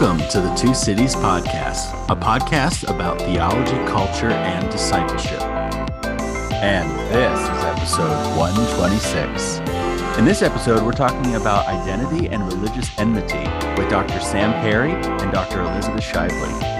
Welcome to the Two Cities Podcast, a podcast about theology, culture, and discipleship. And this is episode 126. In this episode, we're talking about identity and religious enmity with Dr. Sam Perry and Dr. Elizabeth Shively.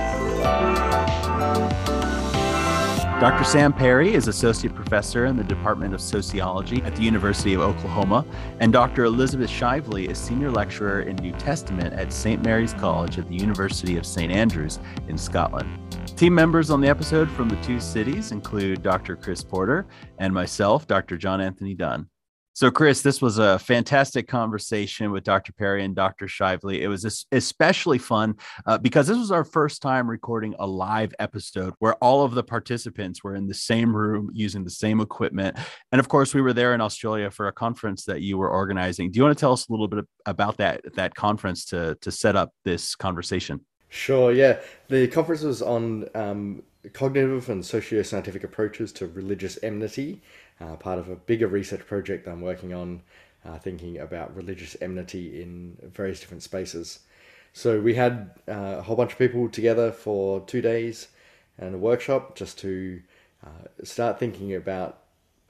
Dr. Sam Perry is Associate Professor in the Department of Sociology at the University of Oklahoma, and Dr. Elizabeth Shively is Senior Lecturer in New Testament at St. Mary's College at the University of St. Andrews in Scotland. Team members on the episode from the two cities include Dr. Chris Porter and myself, Dr. John Anthony Dunne. So, Chris, this was a fantastic conversation with Dr. Perry and Dr. Shively. It was especially fun uh, because this was our first time recording a live episode where all of the participants were in the same room using the same equipment. And of course, we were there in Australia for a conference that you were organizing. Do you want to tell us a little bit about that that conference to to set up this conversation? Sure. Yeah, the conference was on um, cognitive and socio-scientific approaches to religious enmity uh, part of a bigger research project I'm working on, uh, thinking about religious enmity in various different spaces. So we had uh, a whole bunch of people together for two days and a workshop just to uh, start thinking about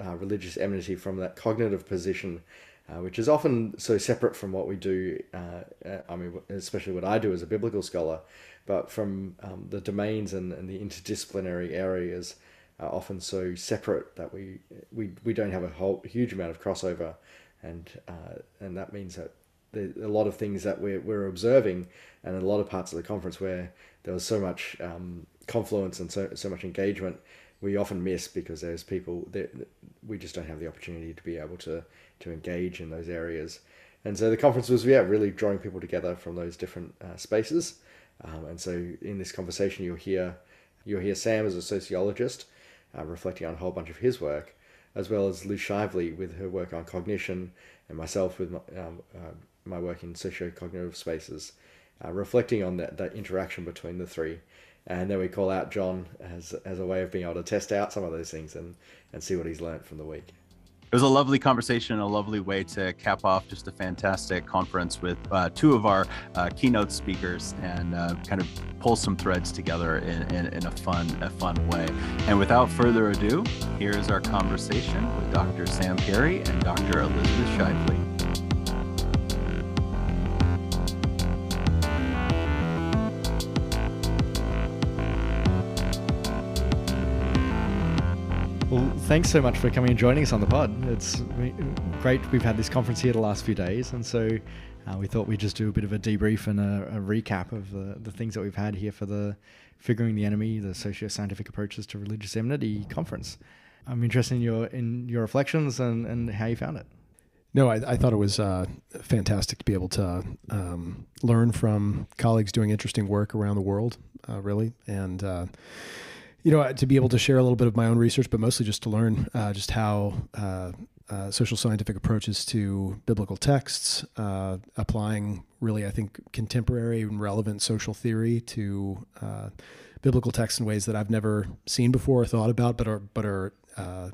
uh, religious enmity from that cognitive position, uh, which is often so separate from what we do. I mean, especially what I do as a biblical scholar, but from um, the domains and, and the interdisciplinary areas are often so separate that we we, we don't have a whole huge amount of crossover, and uh, and that means that there's a lot of things that we're, we're observing, and a lot of parts of the conference where there was so much um, confluence and so so much engagement, we often miss because there's people that we just don't have the opportunity to be able to to engage in those areas. And so the conference was yeah really drawing people together from those different uh, spaces. Um, and so in this conversation, you'll hear you'll hear Sam as a sociologist uh, reflecting on a whole bunch of his work, as well as Liz Shively with her work on cognition, and myself with my, um, uh, my work in socio-cognitive spaces, uh, reflecting on that, that interaction between the three. And then we call out John as, as a way of being able to test out some of those things and, and see what he's learned from the week it was a lovely conversation, a lovely way to cap off just a fantastic conference with uh, two of our uh, keynote speakers and uh, kind of pull some threads together in, in, in, a fun, a fun way. And without further ado, here's our conversation with Dr. Sam Perry and Dr. Elizabeth Shively. Thanks so much for coming and joining us on the pod. It's great. We've had this conference here the last few days, and so uh, we thought we'd just do a bit of a debrief and a, a recap of the, the things that we've had here for the Figuring the Enemy, the socio-scientific approaches to religious enmity conference. I'm interested in your in your reflections and, and how you found it. No, I, I thought it was uh, fantastic to be able to um, learn from colleagues doing interesting work around the world, uh, really, and uh, you know, to be able to share a little bit of my own research, but mostly just to learn uh, just how uh, uh, social scientific approaches to biblical texts, uh, applying really, I think, contemporary and relevant social theory to uh, biblical texts in ways that I've never seen before or thought about, but are but are uh,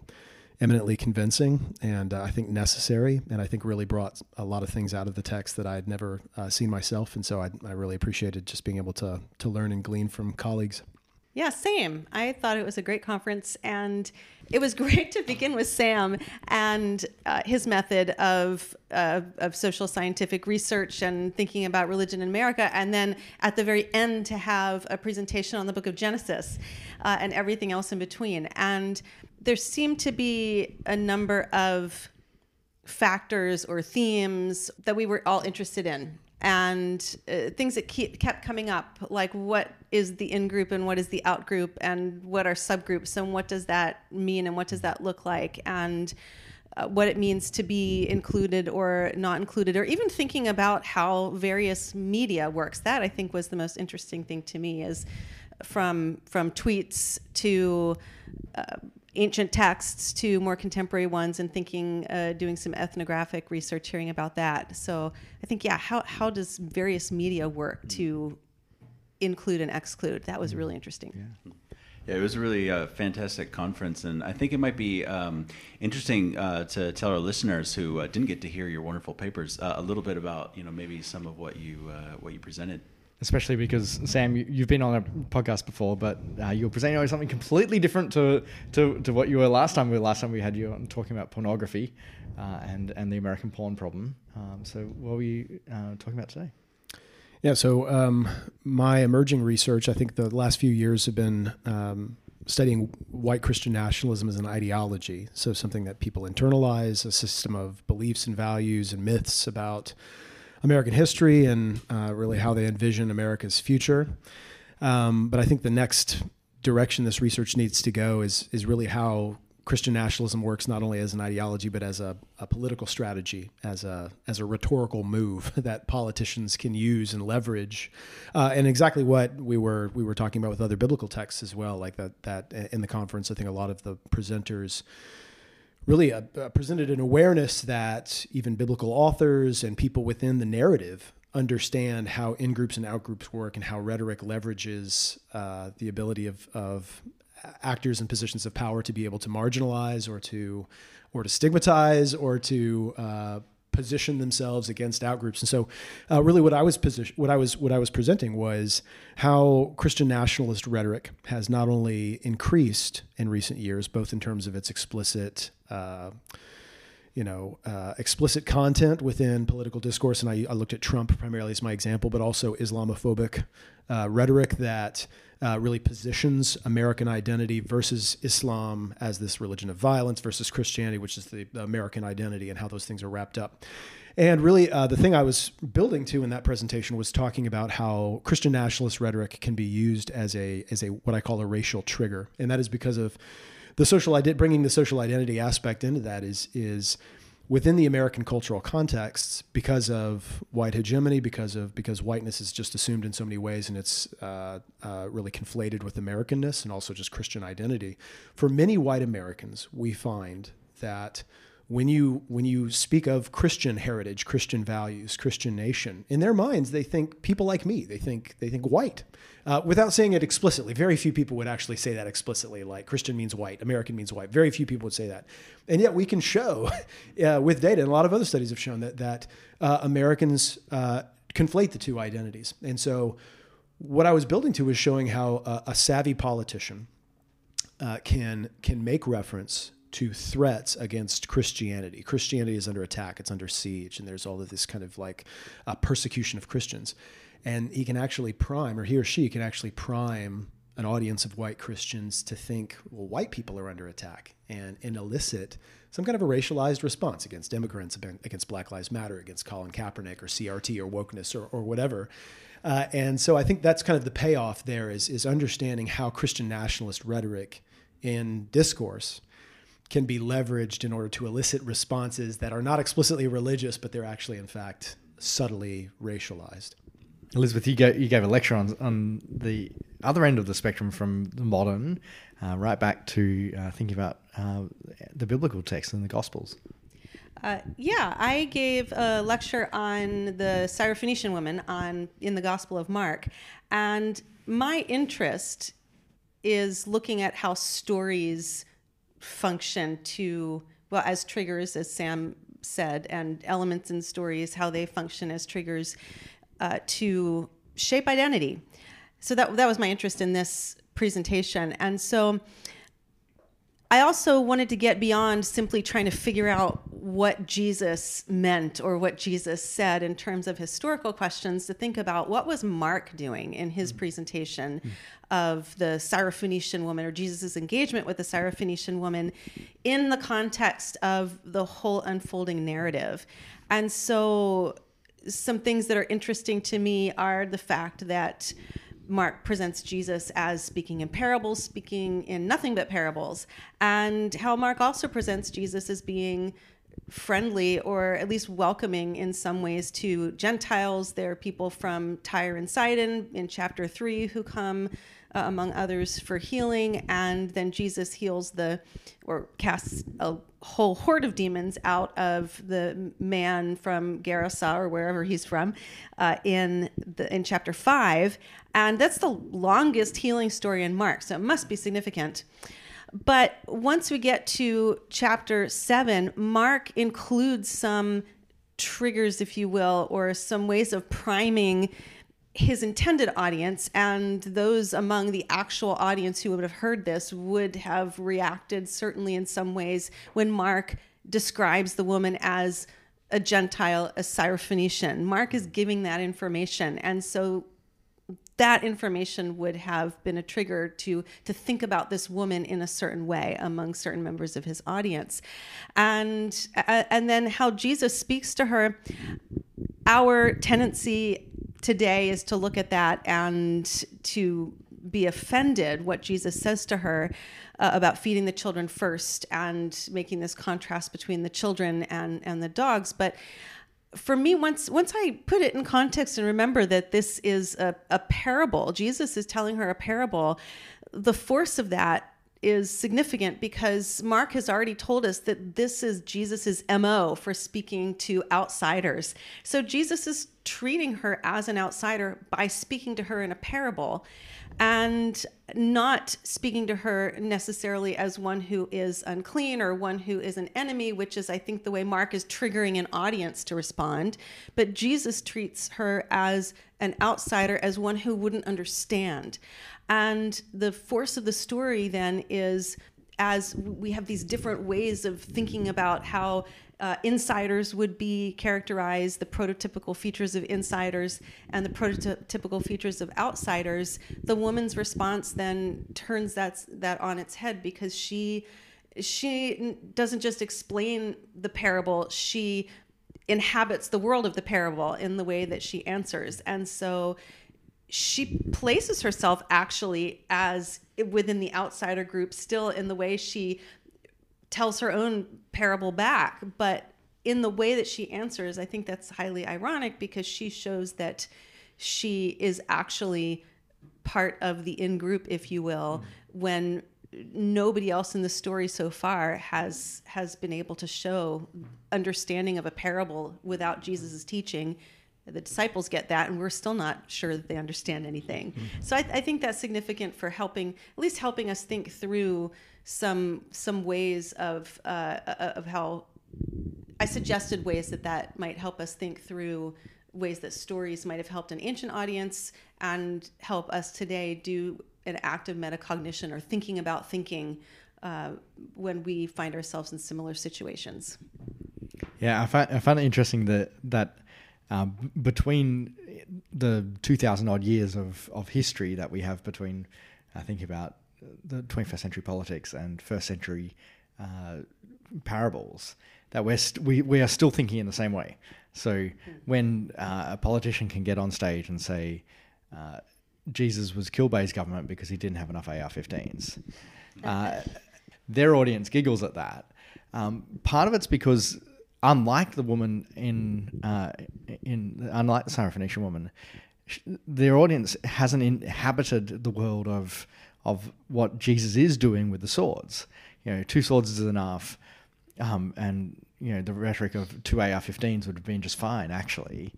eminently convincing and I think necessary, and I think really brought a lot of things out of the text that I had never seen myself, and so I, I really appreciated just being able to to learn and glean from colleagues. Yeah, same. I thought it was a great conference, and it was great to begin with Sam and uh, his method of uh, of social scientific research and thinking about religion in America, and then at the very end to have a presentation on the Book of Genesis uh, and everything else in between. And there seemed to be a number of factors or themes that we were all interested in and uh, things that keep, kept coming up, like what is the in group and what is the out group, and what are subgroups, and what does that mean, and what does that look like, and uh, what it means to be included or not included, or even thinking about how various media works. That I think was the most interesting thing to me is from from tweets to uh, ancient texts to more contemporary ones and thinking, uh, doing some ethnographic research, hearing about that. So I think, yeah, how, how does various media work to include and exclude? That was really interesting. Yeah. Yeah, it was a really uh, fantastic conference, and I think it might be um, interesting uh, to tell our listeners who uh, didn't get to hear your wonderful papers uh, a little bit about, you know, maybe some of what you uh, what you presented. Especially because Sam, you, have been on a podcast before, but uh, you're presenting something completely different to, to, to what you were last time. We last time we had you on talking about pornography uh, and and the American porn problem. Um, so what were you uh, talking about today? Yeah, so um, my emerging research, I think the last few years have been um, studying white Christian nationalism as an ideology. So something that people internalize, a system of beliefs and values and myths about American history and uh, really how they envision America's future. Um, but I think the next direction this research needs to go is is really how Christian nationalism works not only as an ideology but as a, a, political strategy, as a as a rhetorical move that politicians can use and leverage, uh, and exactly what we were we were talking about with other biblical texts as well, like that that in the conference. I think a lot of the presenters really uh, uh, presented an awareness that even biblical authors and people within the narrative understand how in groups and out groups work and how rhetoric leverages uh, the ability of, of actors in positions of power to be able to marginalize or to or to stigmatize or to uh, position themselves against outgroups. And so, uh, really, what I was position, what I was what I was presenting was how Christian nationalist rhetoric has not only increased in recent years, both in terms of its explicit. Uh, you know, uh, explicit content within political discourse, and I, I, looked at Trump primarily as my example, but also Islamophobic uh, rhetoric that uh, really positions American identity versus Islam as this religion of violence versus Christianity, which is the, the American identity, and how those things are wrapped up. And really, uh, the thing I was building to in that presentation was talking about how Christian nationalist rhetoric can be used as a as a what I call a racial trigger, and that is because of the social identity, bringing the social identity aspect into that is is within the American cultural contexts, because of white hegemony, because of because whiteness is just assumed in so many ways, and it's uh, uh, really conflated with Americanness and also just Christian identity. For many white Americans, we find that when you when you speak of Christian heritage, Christian values, Christian nation, in their minds they think people like me. They think they think white, uh, without saying it explicitly. Very few people would actually say that explicitly. Like Christian means white, American means white. Very few people would say that, and yet we can show uh, with data, and a lot of other studies have shown that that uh, Americans uh, conflate the two identities. And so, what I was building to was showing how a savvy politician uh, can can make reference to threats against Christianity. Christianity is under attack, it's under siege, and there's all of this kind of like uh, persecution of Christians. And he can actually prime, or he or she can actually prime an audience of white Christians to think, well, white people are under attack and, and elicit some kind of a racialized response against immigrants, against Black Lives Matter, against Colin Kaepernick or CRT or wokeness or, or whatever. Uh, and so I think that's kind of the payoff there is, is understanding how Christian nationalist rhetoric in discourse can be leveraged in order to elicit responses that are not explicitly religious, but they're actually, in fact, subtly racialized. Elizabeth, you gave, you gave a lecture on, on the other end of the spectrum from the modern uh, right back to uh, thinking about uh, the biblical text and the Gospels. Uh, yeah, I gave a lecture on the Syrophoenician woman on in the Gospel of Mark, and my interest is looking at how stories function to well as triggers as sam said and elements in stories how they function as triggers uh, to shape identity so that that was my interest in this presentation and so I also wanted to get beyond simply trying to figure out what Jesus meant or what Jesus said in terms of historical questions to think about what was Mark doing in his mm. presentation mm. of the Syrophoenician woman or Jesus's engagement with the Syrophoenician woman in the context of the whole unfolding narrative. And so some things that are interesting to me are the fact that Mark presents Jesus as speaking in parables, speaking in nothing but parables, and how Mark also presents Jesus as being friendly or at least welcoming in some ways to Gentiles. There are people from Tyre and Sidon in chapter three who come uh, among others, for healing. And then Jesus heals the, or casts a whole horde of demons out of the man from Gerasa or wherever he's from uh, in the in chapter five. And that's the longest healing story in Mark, so it must be significant. But once we get to chapter seven, Mark includes some triggers, if you will, or some ways of priming his intended audience and those among the actual audience who would have heard this would have reacted certainly in some ways when Mark describes the woman as a Gentile, a Syrophoenician. Mark is giving that information. And so that information would have been a trigger to to think about this woman in a certain way among certain members of his audience. And uh, and then how Jesus speaks to her our tendency today is to look at that and to be offended what Jesus says to her uh, about feeding the children first and making this contrast between the children and and the dogs. But for me once once i put it in context and remember that this is a, a parable jesus is telling her a parable the force of that is significant because mark has already told us that this is jesus's mo for speaking to outsiders. So jesus is treating her as an outsider by speaking to her in a parable and not speaking to her necessarily as one who is unclean or one who is an enemy, which is, I think, the way Mark is triggering an audience to respond. But Jesus treats her as an outsider, as one who wouldn't understand. And the force of the story then is as we have these different ways of thinking about how uh, insiders would be characterized, the prototypical features of insiders and the prototypical features of outsiders, the woman's response then turns that, that on its head because she she doesn't just explain the parable, she inhabits the world of the parable in the way that she answers. And so she places herself actually as within the outsider group, still in the way she tells her own parable back, but in the way that she answers, I think that's highly ironic because she shows that she is actually part of the in group, if you will, mm-hmm. when nobody else in the story so far has has been able to show understanding of a parable without Jesus' teaching. The disciples get that, and we're still not sure that they understand anything. Mm-hmm. So I, I think that's significant for helping, at least helping us think through some some ways of uh, uh, of how I suggested ways that that might help us think through ways that stories might have helped an ancient audience and help us today do an act of metacognition or thinking about thinking uh, when we find ourselves in similar situations. Yeah, I find, I find it interesting that that um, between the two thousand odd years of of history that we have between, I think about the 21st century politics and first century uh, parables that we're st- we, we are still thinking in the same way. So when uh, a politician can get on stage and say uh, Jesus was killed by his government because he didn't have enough AR-15s, uh, their audience giggles at that. Um, part of it's because unlike the woman in uh, in unlike the Syrophoenician woman, their audience hasn't inhabited the world of of what Jesus is doing with the swords. You know, two swords is enough, um, and you know the rhetoric of two AR-15s would have been just fine. Actually,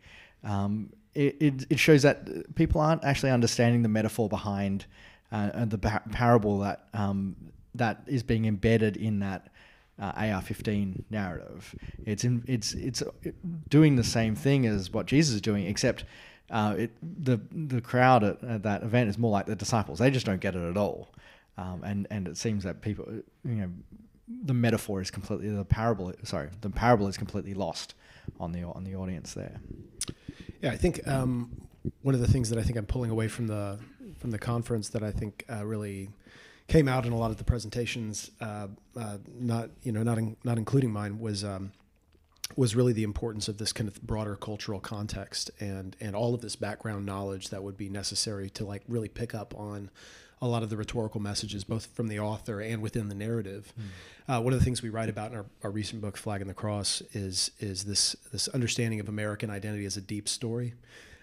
um, it, it, it shows that people aren't actually understanding the metaphor behind uh, the par- parable that um, that is being embedded in that uh, AR-15 narrative. It's in, it's it's doing the same thing as what Jesus is doing, except uh, it, the the crowd at, at, that event is more like the disciples. They just don't get it at all, um, and and it seems that people, you know, the metaphor is completely the parable. Sorry, the parable is completely lost on the on the audience there. Yeah, I think um, one of the things that I think I'm pulling away from the from the conference that I think uh, really came out in a lot of the presentations, uh, uh, not you know not in, not including mine, was um, was really the importance of this kind of broader cultural context and and all of this background knowledge that would be necessary to like really pick up on a lot of the rhetorical messages both from the author and within the narrative mm. uh, one of the things we write about in our, our recent book flag and the cross is is this this understanding of american identity as a deep story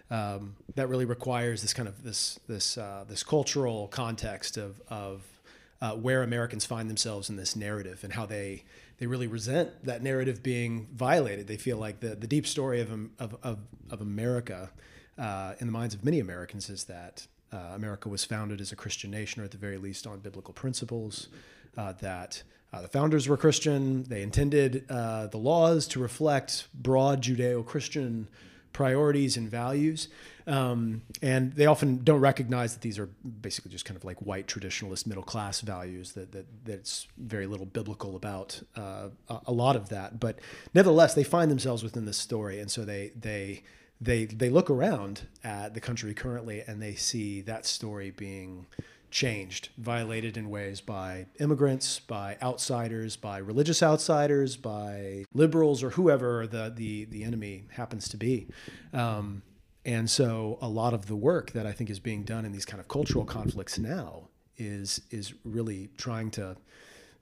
um, that really requires this kind of this this uh, this cultural context of of uh, where Americans find themselves in this narrative and how they they really resent that narrative being violated. They feel like the, the deep story of, of, of, of America uh, in the minds of many Americans is that uh, America was founded as a Christian nation, or at the very least on biblical principles, uh, that uh, the founders were Christian. They intended uh, the laws to reflect broad Judeo Christian priorities and values. Um, and they often don't recognize that these are basically just kind of like white traditionalist middle class values that that that's very little biblical about uh, a lot of that. But nevertheless, they find themselves within this story, and so they they they they look around at the country currently and they see that story being changed, violated in ways by immigrants, by outsiders, by religious outsiders, by liberals, or whoever the the, the enemy happens to be. Um, and so, a lot of the work that I think is being done in these kind of cultural conflicts now is is really trying to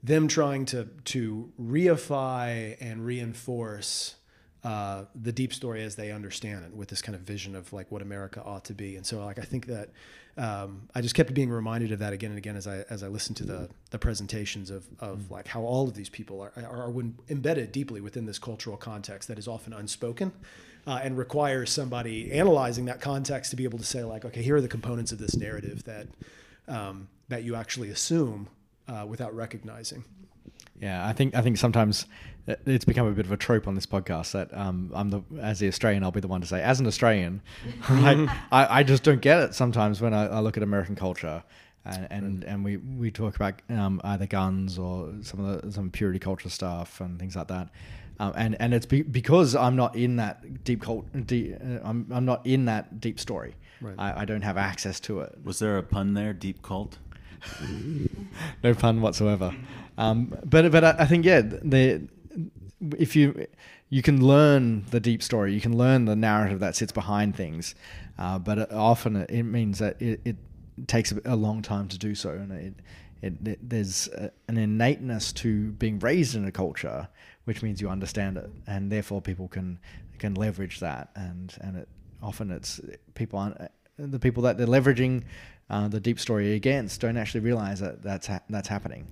them trying to to reify and reinforce uh, the deep story as they understand it with this kind of vision of like what America ought to be. And so like I think that um, I just kept being reminded of that again and again as I as I listened to the the presentations of of mm. like how all of these people are are, are embedded deeply within this cultural context that is often unspoken. Uh, and requires somebody analyzing that context to be able to say like okay here are the components of this narrative that um, that you actually assume uh, without recognizing yeah, I think I think sometimes it's become a bit of a trope on this podcast that um, I'm the as the Australian, I'll be the one to say, as an Australian, I, I, I, just don't get it sometimes when I, I look at American culture. And and, and we, we talk about um, either guns or some of the some purity culture stuff and things like that, um, and and it's be, because I'm not in that deep cult, deep, uh, I'm I'm not in that deep story. Right. I, I don't have access to it. Was there a pun there? Deep cult. no pun whatsoever. Um, but but I, I think yeah, the if you you can learn the deep story, you can learn the narrative that sits behind things, uh, but often it means that it, it takes a long time to do so, and it, it, there's a, an innateness to being raised in a culture, which means you understand it, and therefore people can can leverage that, and and it often it's people aren't the people that they're leveraging uh, the deep story against don't actually realize that that's ha- that's happening,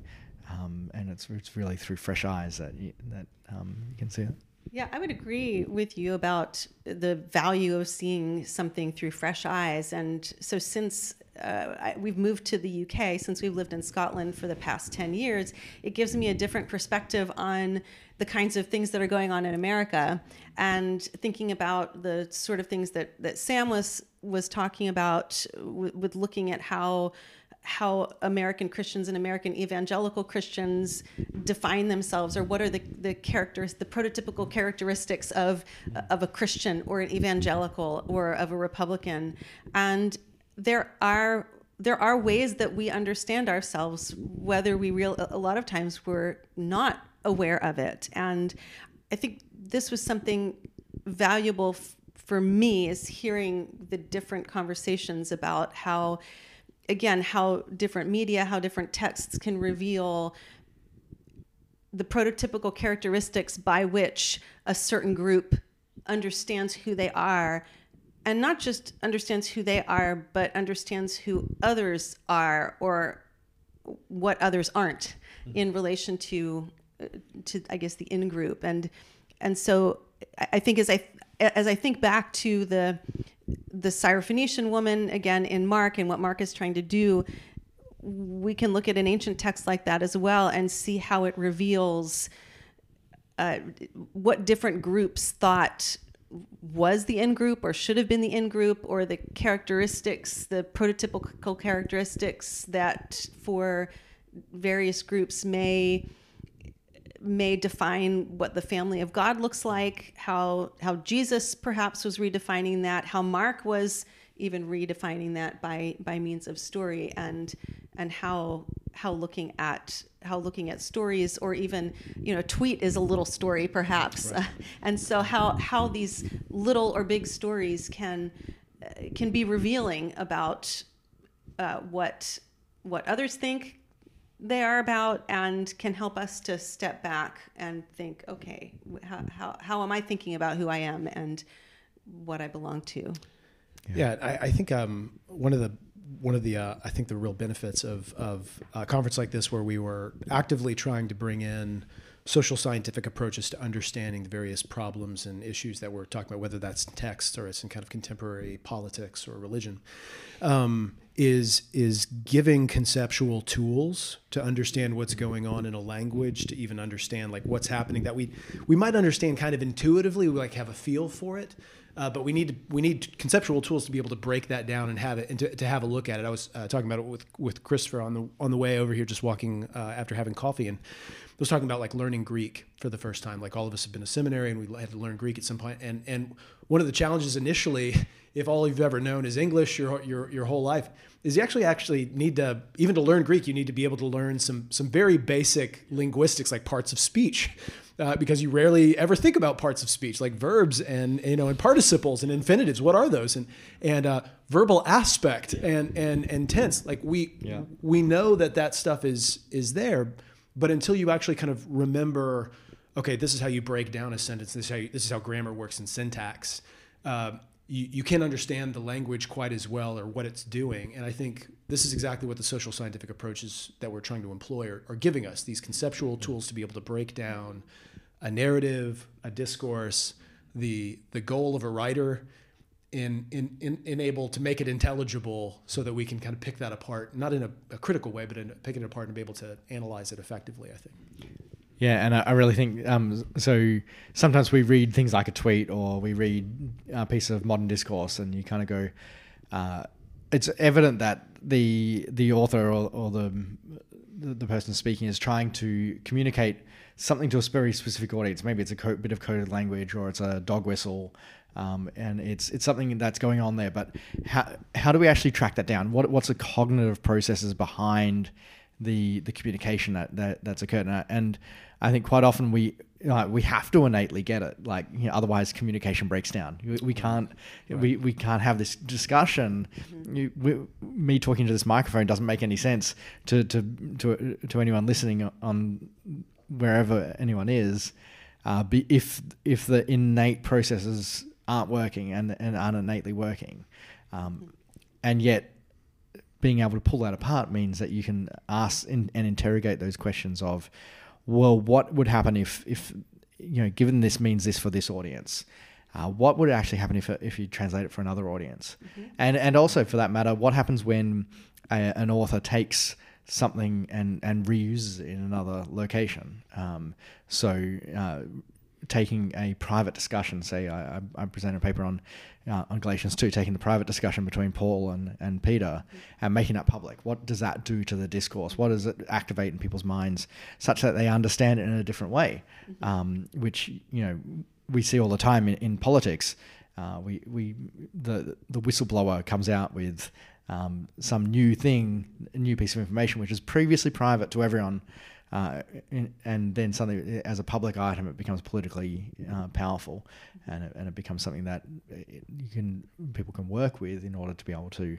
um, and it's it's really through fresh eyes that you, that um, you can see it. Yeah, I would agree with you about the value of seeing something through fresh eyes. And so, since uh, I, we've moved to the UK, since we've lived in Scotland for the past 10 years, it gives me a different perspective on the kinds of things that are going on in America and thinking about the sort of things that, that Sam was, was talking about w- with looking at how how American Christians and American evangelical Christians define themselves, or what are the, the characters, the prototypical characteristics of of a Christian or an evangelical or of a Republican, and there are there are ways that we understand ourselves, whether we real a lot of times we're not aware of it, and I think this was something valuable for me is hearing the different conversations about how again how different media how different texts can reveal the prototypical characteristics by which a certain group understands who they are and not just understands who they are but understands who others are or what others aren't mm-hmm. in relation to to i guess the in group and and so i think as i as i think back to the the Syrophoenician woman again in Mark and what Mark is trying to do, we can look at an ancient text like that as well and see how it reveals uh, what different groups thought was the in group or should have been the in group or the characteristics, the prototypical characteristics that for various groups may may define what the family of God looks like, how how Jesus perhaps was redefining that, how Mark was even redefining that by by means of story and and how how looking at how looking at stories or even you know tweet is a little story perhaps right. and so how how these little or big stories can uh, can be revealing about uh, what what others think they are about and can help us to step back and think, okay, how, how, how am I thinking about who I am and what I belong to? Yeah, yeah I, I, think um, one of the one of the uh, I think the real benefits of of a conference like this, where we were actively trying to bring in social scientific approaches to understanding the various problems and issues that we're talking about, whether that's in text or it's in kind of contemporary politics or religion, um, is is giving conceptual tools to understand what's going on in a language, to even understand like what's happening that we we might understand kind of intuitively, we like have a feel for it. Uh, but we need to, we need conceptual tools to be able to break that down and have it and to, to have a look at it. I was uh, talking about it with with Christopher on the on the way over here, just walking uh, after having coffee, and was talking about like learning Greek for the first time. Like all of us have been to seminary and we had to learn Greek at some point. And and one of the challenges initially, if all you've ever known is English your your your whole life, is you actually actually need to even to learn Greek, you need to be able to learn some some very basic linguistics like parts of speech. Uh, because you rarely ever think about parts of speech like verbs and you know and participles and infinitives. What are those? And and uh, verbal aspect and and and tense. Like we yeah. we know that that stuff is is there, but until you actually kind of remember, okay, this is how you break down a sentence. This is how you, this is how grammar works in syntax. Uh, you, you can't understand the language quite as well or what it's doing. And I think this is exactly what the social scientific approaches that we're trying to employ are, are giving us these conceptual tools to be able to break down a narrative, a discourse, the the goal of a writer in, in, in, in able to make it intelligible so that we can kind of pick that apart, not in a, a critical way, but in picking it apart and be able to analyze it effectively, I think. Yeah, and I, really think um, so. Sometimes we read things like a tweet or we read a piece of modern discourse, and you kind of go, uh, it's evident that the the author or, or the the person speaking is trying to communicate something to a very specific audience. Maybe it's a co- bit of coded language or it's a dog whistle um, and it's it's something that's going on there. But how how do we actually track that down? What what's the cognitive processes behind the the communication that, that that's occurred? And I think quite often we we have to innately get it. Like you know, otherwise, communication breaks down. We, we can't right. we, we can't have this discussion. Mm-hmm. You, we, me talking to this microphone doesn't make any sense to to to to anyone listening on wherever anyone is. Uh, if if the innate processes aren't working and, and aren't innately working. Um, and yet, being able to pull that apart means that you can ask in, and interrogate those questions of, well, what would happen if, if you know, given this means this for this audience? Uh, what would actually happen if, if you translate it for another audience? Mm-hmm. And, and also, for that matter, what happens when a, an author takes something and, and reuses it in another location? Um, so, uh, taking a private discussion. Say, I, I presented a paper on uh, on Galatians two, taking the private discussion between Paul and, and Peter and making that public. What does that do to the discourse? What does it activate in people's minds such that they understand it in a different way? Mm-hmm. Um, which you know we see all the time in, in politics. Uh, we we the the whistleblower comes out with um, some new thing, a new piece of information which is previously private to everyone uh, and then suddenly, as a public item, it becomes politically uh, powerful, and it, and it becomes something that you can people can work with in order to be able to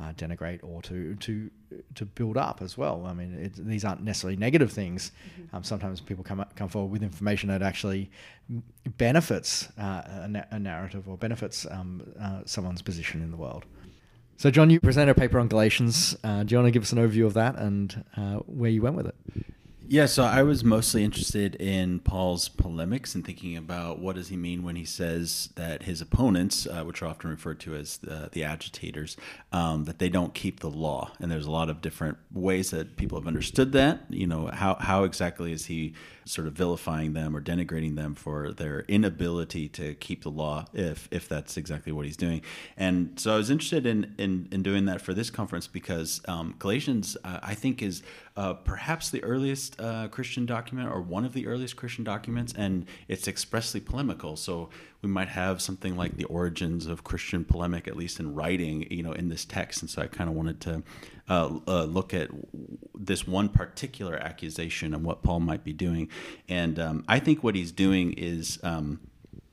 uh, denigrate or to to to build up as well. I mean, it, these aren't necessarily negative things. Mm-hmm. Um, sometimes people come come forward with information that actually benefits uh, a, na- a, narrative or benefits um, uh, someone's position in the world. So, John, you presented a paper on Galatians. Uh, do you want to give us an overview of that and where you went with it? Yeah, so I was mostly interested in Paul's polemics and thinking about what does he mean when he says that his opponents, uh, which are often referred to as the, the agitators, um, that they don't keep the law. And there's a lot of different ways that people have understood that. You know, how how exactly is he sort of vilifying them or denigrating them for their inability to keep the law, if if that's exactly what he's doing. And so I was interested in in, in doing that for this conference because um, Galatians, uh, I think, is uh, perhaps the earliest uh, Christian document or one of the earliest Christian documents, and it's expressly polemical. So we might have something like the origins of Christian polemic, at least in writing, you know, in this text. And so I kind of wanted to uh, uh, look at this one particular accusation and what Paul might be doing. And um, I think what he's doing is. Um,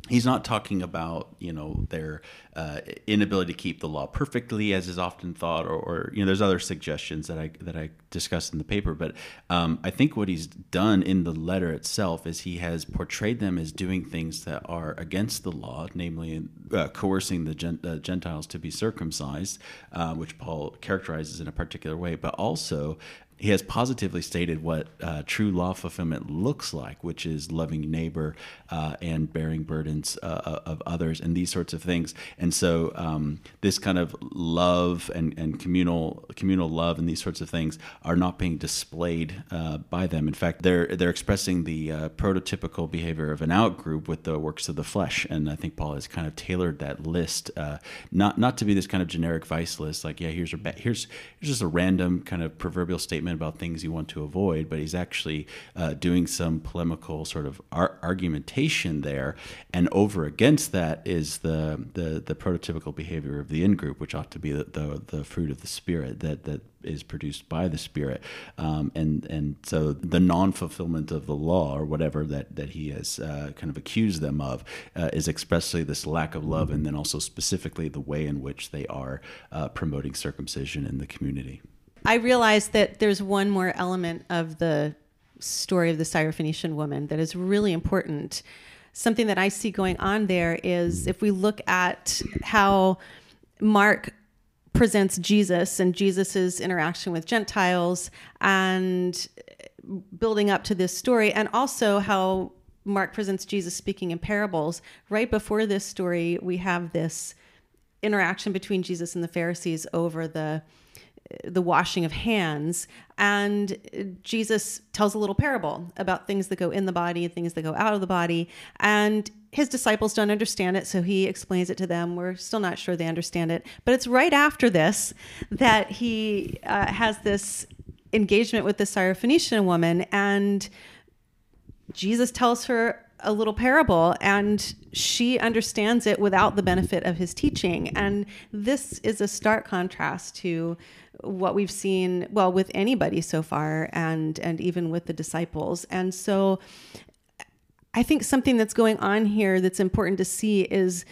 he's not talking about you know their uh, inability to keep the law perfectly, as is often thought, or, or, you know there's other suggestions that I that I discussed in the paper. But um, I think what he's done in the letter itself is he has portrayed them as doing things that are against the law, namely uh, coercing the gent- uh, Gentiles to be circumcised, uh, which Paul characterizes in a particular way, but also he has positively stated what uh, true law fulfillment looks like, which is loving neighbor uh, and bearing burdens uh, of others and these sorts of things. And so um, this kind of love and, and communal communal love and these sorts of things are not being displayed uh, by them. In fact, they're they're expressing the uh, prototypical behavior of an out group with the works of the flesh. And I think Paul has kind of tailored that list, uh, not not to be this kind of generic vice list, like yeah, here's a here's here's just a random kind of proverbial statement about things you want to avoid, but he's actually uh, doing some polemical sort of ar- argumentation there, and over against that is the the the prototypical behavior of the in group, which ought to be the, the, the fruit of the spirit that that is produced by the Spirit, um, and and so the non fulfillment of the law or whatever that that he has uh, kind of accused them of uh, is expressly this lack of love, and then also specifically the way in which they are uh, promoting circumcision in the community. I realized that there's one more element of the story of the Syrophoenician woman that is really important. Something that I see going on there is if we look at how Mark presents Jesus and Jesus's interaction with Gentiles and building up to this story, and also how Mark presents Jesus speaking in parables. Right before this story, we have this interaction between Jesus and the Pharisees over the the washing of hands and jesus tells a little parable about things that go in the body and things that go out of the body and his disciples don't understand it so he explains it to them. We're still not sure they understand it but it's right after this that he uh, has this engagement with the syrophoenician woman and jesus tells her a little parable and she understands it without the benefit of his teaching. And this is a stark contrast to what we've seen well with anybody so far and and even with the disciples. And so i think something that's going on here that's important to see is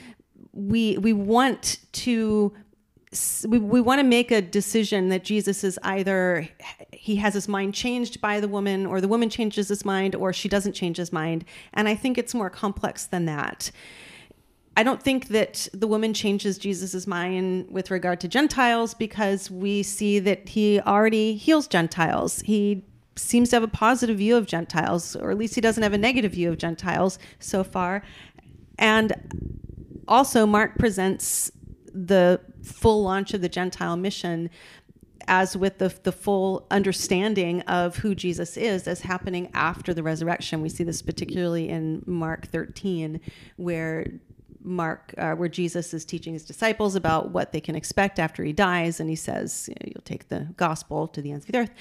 we we want to we, we want to make a decision that Jesus is either he has his mind changed by the woman or the woman changes his mind or she doesn't change his mind and I think it's more complex than that. I don't think that the woman changes Jesus's mind with regard to Gentiles because we see that he already heals Gentiles. He seems to have a positive view of Gentiles, or at least he doesn't have a negative view of Gentiles so far. And also, Mark presents the full launch of the Gentile mission as with the, the full understanding of who Jesus is as happening after the resurrection. We see this particularly in Mark 13, where Mark, uh, where Jesus is teaching his disciples about what they can expect after he dies, and he says, you will take the gospel to the ends of the earth."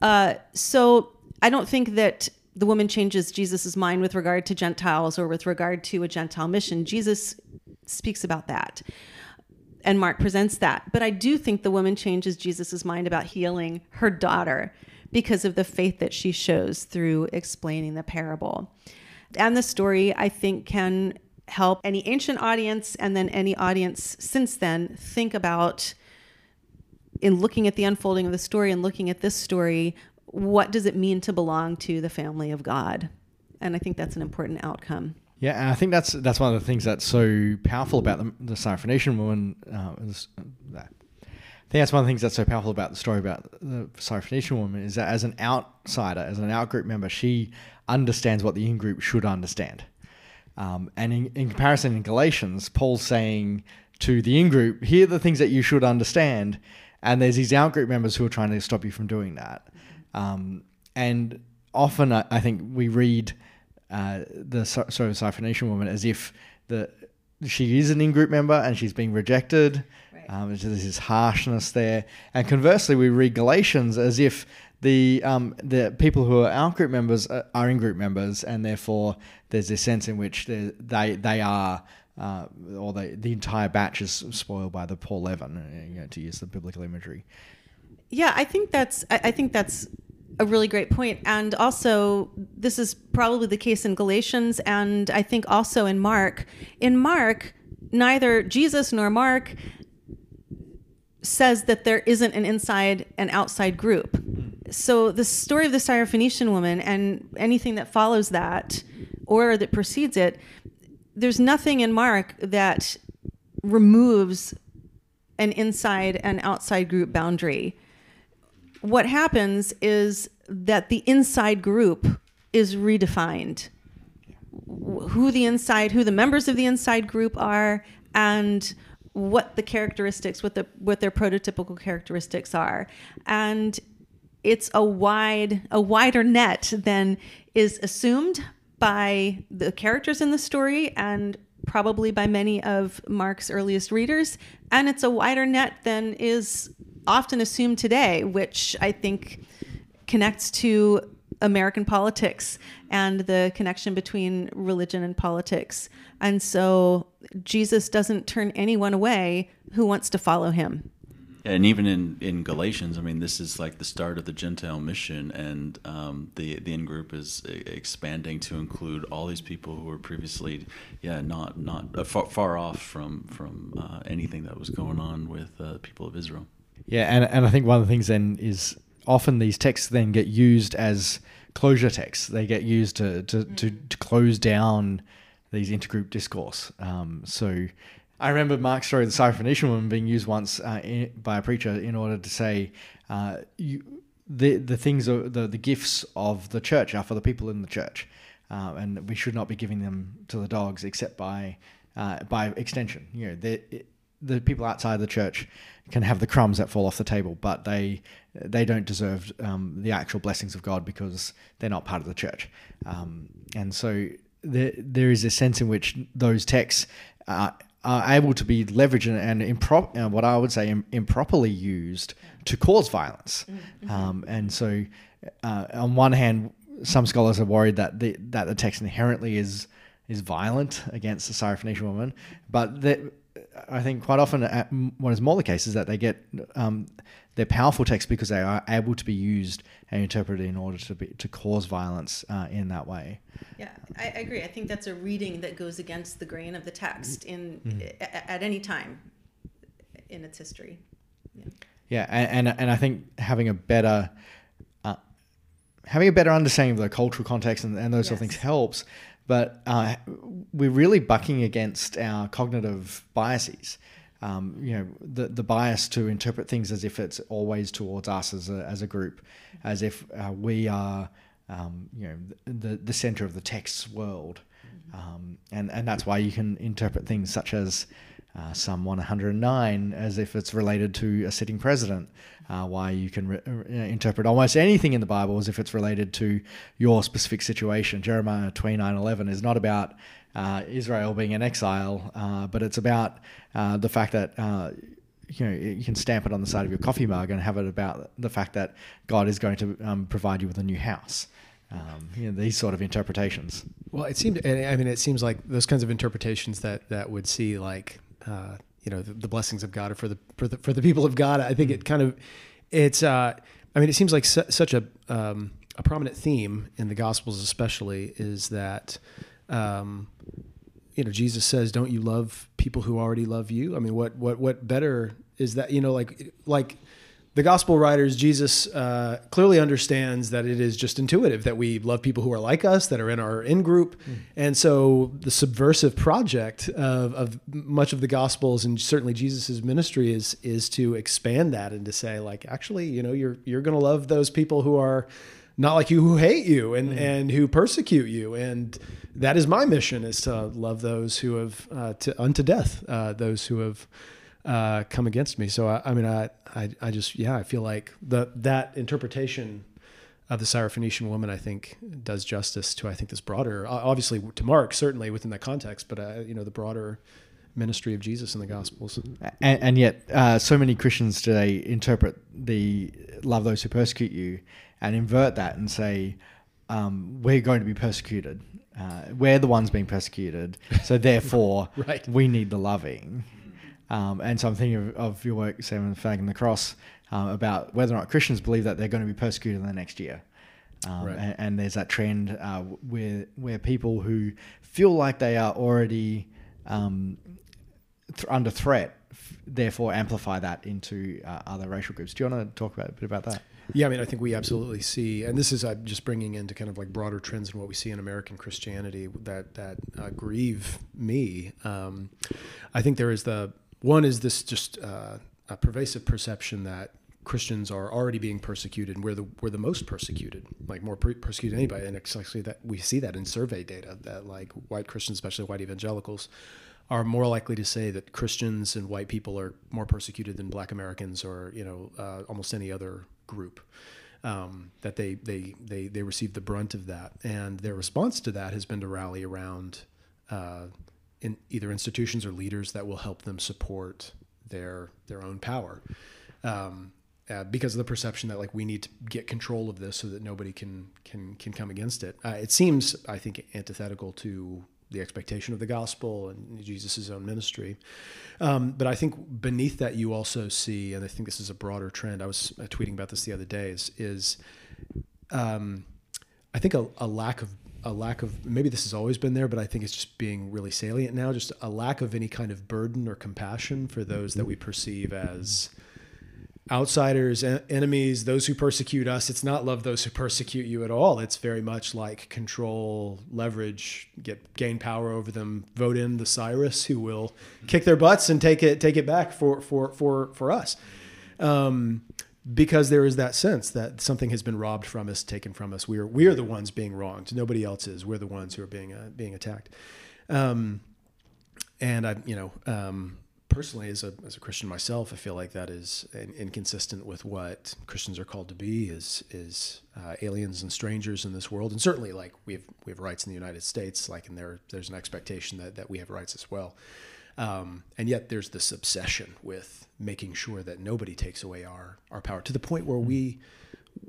Uh, so I don't think that the woman changes Jesus's mind with regard to Gentiles or with regard to a Gentile mission. Jesus speaks about that, and Mark presents that. But I do think the woman changes Jesus's mind about healing her daughter because of the faith that she shows through explaining the parable. And the story, I think, can help any ancient audience and then any audience since then think about in looking at the unfolding of the story and looking at this story what does it mean to belong to the family of god and i think that's an important outcome yeah and i think that's that's one of the things that's so powerful about the, the Syrophoenician woman uh, is, uh, I think that's one of the things that's so powerful about the story about the Syrophoenician woman is that as an outsider, as an outgroup member, she understands what the in-group should understand. Um, and in, in comparison, in Galatians, Paul's saying to the in group, here are the things that you should understand. And there's these out group members who are trying to stop you from doing that. Um, and often I, I, think we read uh, the sort of Syrophoenician woman as if the she is an in group member and she's being rejected. Right. Um, there's this harshness there. And conversely, we read Galatians as if the um, the people who are out group members are in group members, and therefore there's this sense in which they they are. Uh, or the the entire batch is spoiled by the poor leaven, uh, you know, to use the biblical imagery. Yeah, I think that's I, I think that's a really great point. And also, this is probably the case in Galatians, and I think also in Mark. In Mark, neither Jesus nor Mark says that there isn't an inside and outside group hmm. so the story of the Syrophoenician woman and anything that follows that or that precedes it, there's nothing in Mark that removes an inside and outside group boundary. What happens is that the inside group is redefined. Who the inside, who the members of the inside group are, and what the characteristics, what the what their prototypical characteristics are, and it's a wide a wider net than is assumed by the characters in the story and probably by many of Mark's earliest readers, and it's a wider net than is often assumed today, which I think connects to American politics and the connection between religion and politics. And so Jesus doesn't turn anyone away who wants to follow him and even in, in Galatians, I mean, this is like the start of the Gentile mission, and um, the the in group is expanding to include all these people who were previously, yeah, not not uh, far, far off from from uh, anything that was going on with uh, people of Israel. Yeah, and and I think one of the things then is often these texts then get used as closure texts. They get used to to, to, to close down these intergroup discourse. Um, so I remember Mark's story, of the Syrophoenician woman, being used once uh, in, by a preacher in order to say, uh, you, the the things are, the the gifts of the church are for the people in the church, uh, and we should not be giving them to the dogs except by uh, by extension. You know, the the people outside the church can have the crumbs that fall off the table, but they they don't deserve um, the actual blessings of God because they're not part of the church. Um, and so there there is a sense in which those texts are able to be leveraged and, and impro- uh, what I would say Im- improperly used to cause violence. Mm-hmm. Um, and so, uh, on one hand, some scholars are worried that the that the text inherently is is violent against the Syrophoenician woman, but that I think quite often what is more the case is that they get um, they're powerful texts because they are able to be used and interpreted in order to be to cause violence uh, in that way. Yeah, I, I, agree. I think that's a reading that goes against the grain of the text in mm-hmm. a, at any time in its history. Yeah, yeah and, and, and I think having a better uh, having a better understanding of the cultural context and, and those yes. sort of things helps. But uh, we're really bucking against our cognitive biases um, you know, the, the bias to interpret things as if it's always towards us as a, as a group, as if uh, we are, um, you know, the, the center of the text's world. Um, and, and that's why you can interpret things such as uh, Psalm 109 as if it's related to a sitting president. Uh, why you can re- uh, interpret almost anything in the Bible as if it's related to your specific situation. Jeremiah 29:11 is not about uh, Israel being in exile, uh, but it's about uh, the fact that uh, you know you can stamp it on the side of your coffee mug and have it about the fact that God is going to um, provide you with a new house. Um, you know, these sort of interpretations. Well, it seemed. I mean, it seems like those kinds of interpretations that that would see like uh, you know the, the, blessings of God are for the for the for the people of God. I think it kind of it's. Uh, I mean, it seems like su- such a um, a prominent theme in the Gospels, especially, is that um, you know Jesus says, "Don't you love people who already love you?" I mean, what what what better is that? You know, like like the gospel writers, Jesus uh, clearly understands that it is just intuitive that we love people who are like us, that are in our in group, mm. and so the subversive project of, of much of the gospels and certainly Jesus's ministry is is to expand that and to say like, actually, you know, you're you're going to love those people who are not like you who hate you and, mm. and who persecute you. And that is my mission is to love those who have, uh, to, unto death, uh, those who have uh, come against me. So, I, I mean, I, I, I, just, yeah, I feel like the, that interpretation of the Syrophoenician woman, I think does justice to, I think this broader, obviously to Mark, certainly within that context, but, uh, you know, the broader ministry of Jesus in the Gospels. And, and yet, uh, so many Christians today interpret the love those who persecute you and invert that and say, um, we're going to be persecuted. Uh, we're the ones being persecuted. So therefore, right. we need the loving. Um, and so I'm thinking of, of your work, Sam, Flag and the Cross, um, about whether or not Christians believe that they're going to be persecuted in the next year. Um, right. and, and, there's that trend uh, where where people who feel like they are already um, th- under threat, f- therefore amplify that into uh, other racial groups. Do you want to talk about a bit about that? Yeah, I mean, I think we absolutely see, and this is uh, just bringing into kind of like broader trends in what we see in American Christianity that that uh, grieve me. Um, I think there is the one is this just uh, a pervasive perception that Christians are already being persecuted, and we're the we're the most persecuted, like more per- persecuted than anybody. And actually that we see that in survey data that like white Christians, especially white evangelicals, are more likely to say that Christians and white people are more persecuted than Black Americans or you know uh, almost any other group. Um, that they, they they they receive the brunt of that, and their response to that has been to rally around uh, in either institutions or leaders that will help them support their their own power. Um, uh, because of the perception that like we need to get control of this so that nobody can can can come against it. Uh, it seems, I think, antithetical to the expectation of the gospel and Jesus' own ministry. Um, but I think beneath that, you also see, and I think this is a broader trend. I was uh, tweeting about this the other day. Is, is um, I think a, a lack of a lack of maybe this has always been there, but I think it's just being really salient now. Just a lack of any kind of burden or compassion for those that we perceive as outsiders, en- enemies, those who persecute us. It's not love those who persecute you at all. It's very much like control, leverage, get gain power over them. Vote in the Cyrus who will kick their butts and take it take it back for for for for us. Um, because there is that sense that something has been robbed from us, taken from us. We are we are the ones being wronged. Nobody else is. We're the ones who are being uh, being attacked. Um, and I, you know, um, personally, as a as a Christian myself, I feel like that is inconsistent with what Christians are called to be, is is uh, aliens and strangers in this world, and certainly like we have we have rights in the United States, like and there there's an expectation that that we have rights as well. Um, and yet there's this obsession with making sure that nobody takes away our, our power to the point where we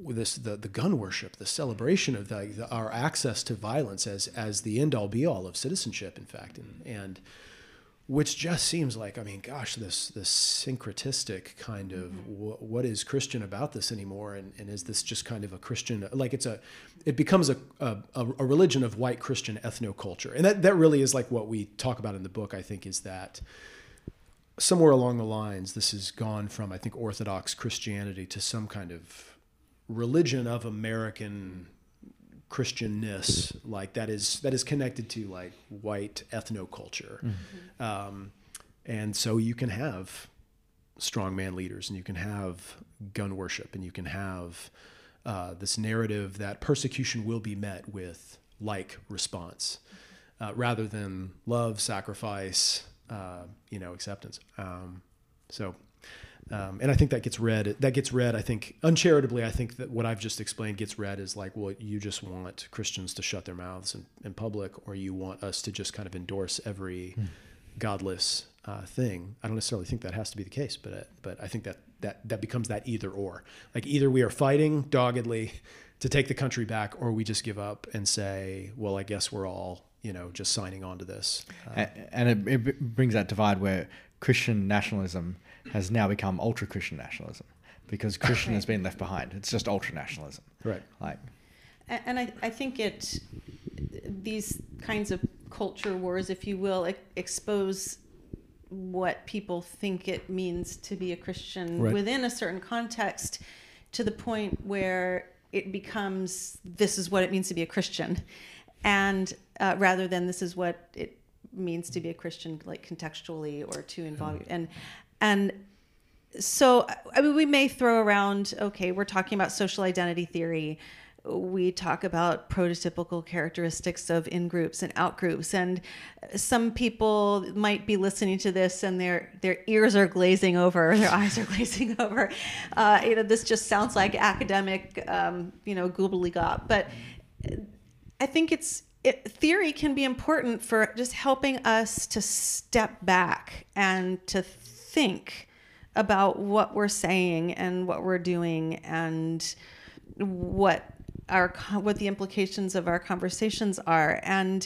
this the, the gun worship the celebration of the, the, our access to violence as as the end all be all of citizenship in fact. And and which just seems like I mean, gosh, this this syncretistic kind of mm-hmm. what is Christian about this anymore, and, and is this just kind of a Christian like it's a it becomes a, a, a religion of white Christian ethnoculture, and that that really is like what we talk about in the book. I think is that somewhere along the lines, this has gone from I think Orthodox Christianity to some kind of religion of American Christianness like that is that is connected to like white ethnoculture, mm-hmm. um, and so you can have strongman leaders, and you can have gun worship, and you can have uh, this narrative that persecution will be met with like response, uh, rather than love, sacrifice, uh, you know, acceptance. Um, so um, and I think that gets read. That gets read. I think uncharitably. I think that what I've just explained gets read as like, well, you just want Christians to shut their mouths in, in public, or you want us to just kind of endorse every mm. godless uh, thing. I don't necessarily think that has to be the case, but uh, but I think that that that becomes that either or. Like either we are fighting doggedly to take the country back, or we just give up and say, well, I guess we're all you know just signing on to this. Uh, and it, it brings that divide where Christian nationalism has now become ultra Christian nationalism because Christian has been left behind. It's just ultra nationalism. Right. Like, and I, I think it these kinds of culture wars, if you will, expose what people think it means to be a Christian right. within a certain context to the point where it becomes this is what it means to be a Christian, and uh, rather than this is what it means to be a Christian, like contextually or to involve and and so, I mean, we may throw around, okay, we're talking about social identity theory. We talk about prototypical characteristics of in groups and out groups. And some people might be listening to this and their, their ears are glazing over, their eyes are glazing over. Uh, you know, this just sounds like academic, um, you know, gobbledygook. But I think it's, it, theory can be important for just helping us to step back and to think about what we're saying and what we're doing and what our what the implications of our conversations are. And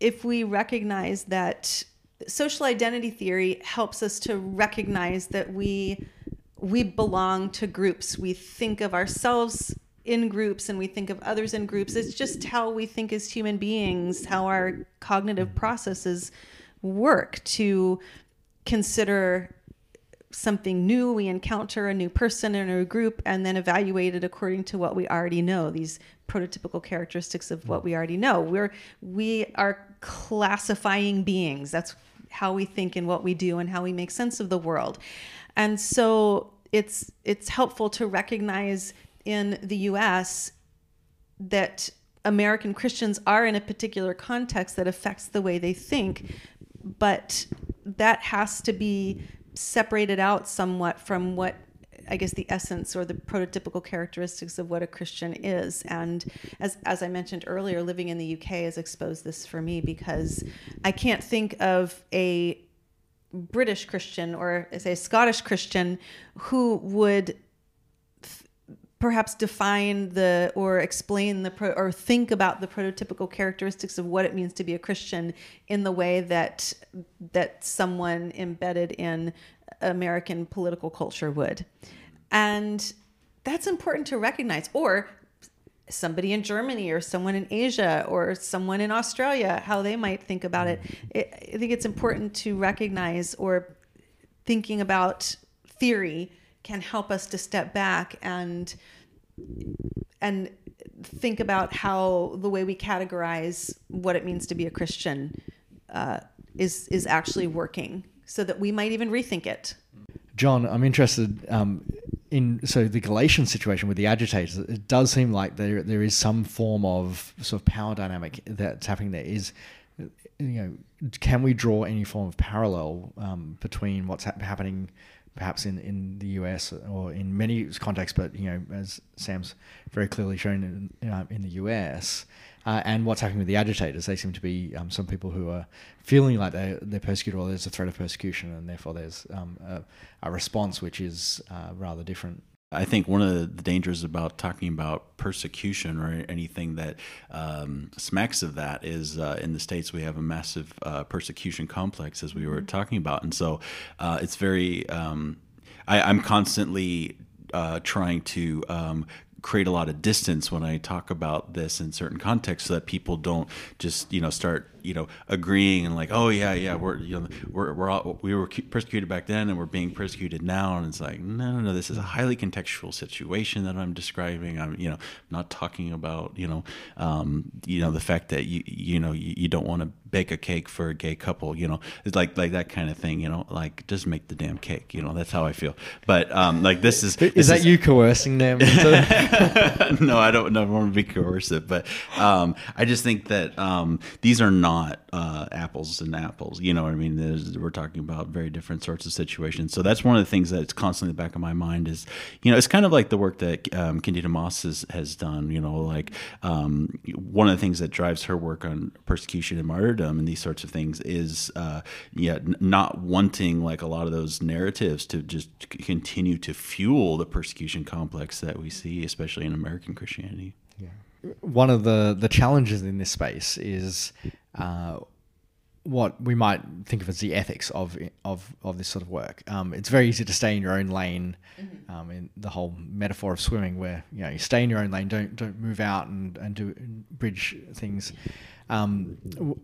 if we recognize that social identity theory helps us to recognize that we we belong to groups we think of ourselves in groups and we think of others in groups it's just how we think as human beings how our cognitive processes work to consider something new, we encounter a new person in a group, and then evaluate it according to what we already know. These prototypical characteristics of what we already know. We're we are classifying beings. That's how we think and what we do and how we make sense of the world. And so it's it's helpful to recognize in the U.S. that American Christians are in a particular context that affects the way they think, but that has to be separated out somewhat from what I guess the essence or the prototypical characteristics of what a Christian is. And as as I mentioned earlier, living in the UK has exposed this for me because I can't think of a British Christian or say Scottish Christian who would perhaps define the or explain the pro, or think about the prototypical characteristics of what it means to be a Christian in the way that that someone embedded in American political culture would. And that's important to recognize or somebody in Germany or someone in Asia or someone in Australia how they might think about it. it I think it's important to recognize or thinking about theory can help us to step back and and think about how the way we categorize what it means to be a Christian uh, is is actually working, so that we might even rethink it. John, I'm interested um, in so the Galatian situation with the agitators. It does seem like there there is some form of sort of power dynamic that's happening there. Is you know, can we draw any form of parallel um, between what's ha- happening? Perhaps in, in the US or in many contexts, but you know, as Sam's very clearly shown in, uh, in the US, uh, and what's happening with the agitators, they seem to be um, some people who are feeling like they're, they're persecuted or there's a threat of persecution, and therefore there's um, a, a, response which is uh, rather different. I think one of the dangers about talking about persecution or anything that um, smacks of that is uh, in the states we have a massive uh, persecution complex, as we were mm-hmm. talking about, and so uh, it's very. Um, I, am constantly uh, trying to um, create a lot of distance when I talk about this in certain contexts, so that people don't just you know start you know agreeing and like oh yeah yeah we're you know we're, we're all, we were persecuted back then and we're being persecuted now. And it's like no no no this is a highly contextual situation that I'm describing. I'm you know not talking about you know um, you know the fact that you you know you, you don't want to bake a cake for a gay couple you know? It's like like that kind of thing you know? Like just make the damn cake you know? That's how I feel. But um, like this is is this that is, you coercing them? No I don't never want to be coercive but um, I just think that um, these are not not uh, apples and apples. You know what I mean? There's, we're talking about very different sorts of situations. So that's one of the things that's constantly in the back of my mind is, you know, it's kind of like the work that um, Candida Moss has, has done. You know, like um, one of the things that drives her work on persecution and martyrdom and these sorts of things is, uh, yeah, not wanting like a lot of those narratives to just continue to fuel the persecution complex that we see, especially in American Christianity. One of the the challenges in this space is uh, what we might think of as the ethics of of of this sort of work. Um, it's very easy to stay in your own lane. Mm-hmm. Um, in the whole metaphor of swimming, where you know you stay in your own lane, don't don't move out and and do bridge things. Um, w-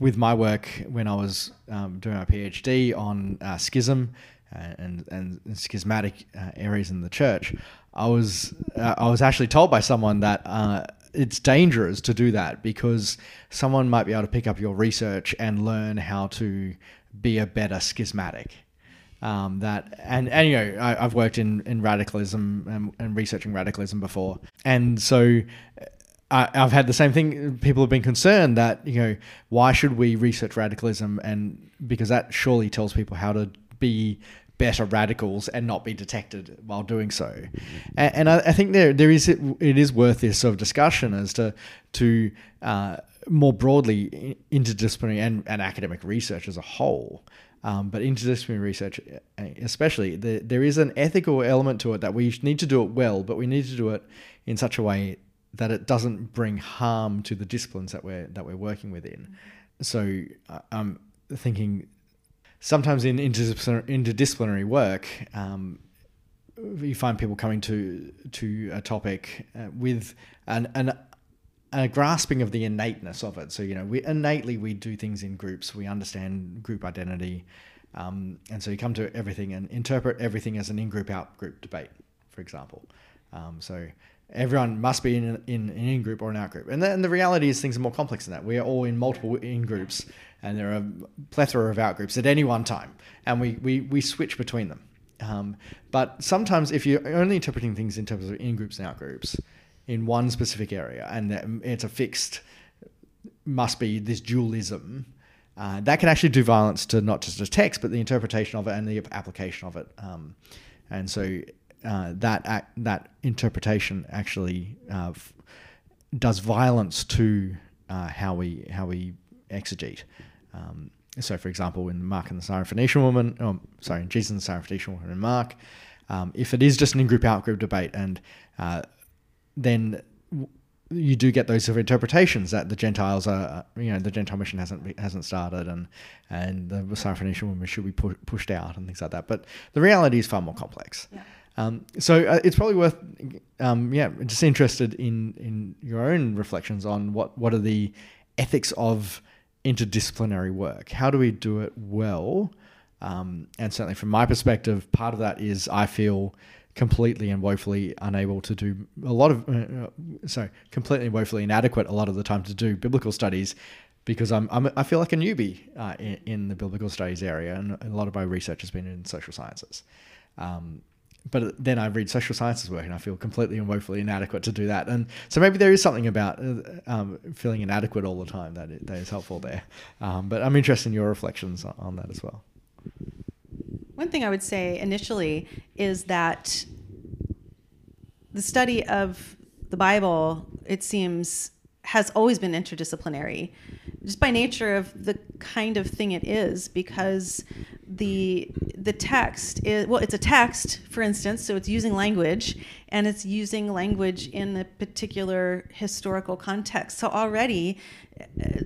with my work, when I was um, doing my PhD on uh, schism uh, and and schismatic uh, areas in the church, I was uh, I was actually told by someone that uh, it's dangerous to do that because someone might be able to pick up your research and learn how to be a better schismatic. Um, that and and you know I, have worked in in radicalism and, and, researching radicalism before, and so I, have had the same thing. People have been concerned that you know why should we research radicalism and because that surely tells people how to be better radicals and not be detected while doing so. And, and I, I, think there there is it, is worth this sort of discussion as to to uh, more broadly interdisciplinary and, and academic research as a whole. Um, but interdisciplinary research, uh, especially, the, there is an ethical element to it that we need to do it well, but we need to do it in such a way that it doesn't bring harm to the disciplines that we're that we're working within. So uh, I'm thinking sometimes in interdisciplinary, interdisciplinary work, um, you find people coming to to a topic uh, with an, an a grasping of the innateness of it. So you know, we innately we do things in groups. We understand group identity, um, and so you come to everything and interpret everything as an in-group, out-group debate, for example. Um, so everyone must be in, in an in-group or an out-group, and then the reality is things are more complex than that. We are all in multiple in-groups and there are a plethora of outgroups at any one time, and we, we, we switch between them. Um, but sometimes, if you're only interpreting things in terms of in groups and out groups in one specific area, and it's a fixed, must be this dualism, uh, that can actually do violence to not just the text, but the interpretation of it and the application of it. Um, and so uh, that that interpretation actually uh, f- does violence to uh, how we how we exegete. Um, so, for example, in Mark and the Syrophoenician woman, oh, sorry, in Jesus and the Syrophoenician woman in Mark, um, if it is just an in-group out-group debate, and uh, then you do get those sort of interpretations that the Gentiles are, you know, the Gentile mission hasn't hasn't started, and and the Syrophoenician woman should be pu- pushed out and things like that. But the reality is far more complex. Yeah. Um, so uh, it's probably worth, um, yeah, just interested in in your own reflections on what what are the ethics of interdisciplinary work. How do we do it well? Um, and certainly from my perspective, part of that is I feel completely and woefully unable to do a lot of, uh, uh, sorry, completely and woefully inadequate a lot of the time to do biblical studies because I'm, I'm I feel like a newbie uh, in, in, the biblical studies area, and a lot of my research has been in social sciences. Um, but then I read social sciences work and I feel completely and woefully inadequate to do that. And so maybe there is something about uh, um, feeling inadequate all the time that, that is helpful there. Um, but I'm interested in your reflections on that as well. One thing I would say initially is that the study of the Bible, it seems, has always been interdisciplinary, just by nature of the kind of thing it is, because the the text is well, it's a text, for instance, so it's using language, and it's using language in a particular historical context. So already,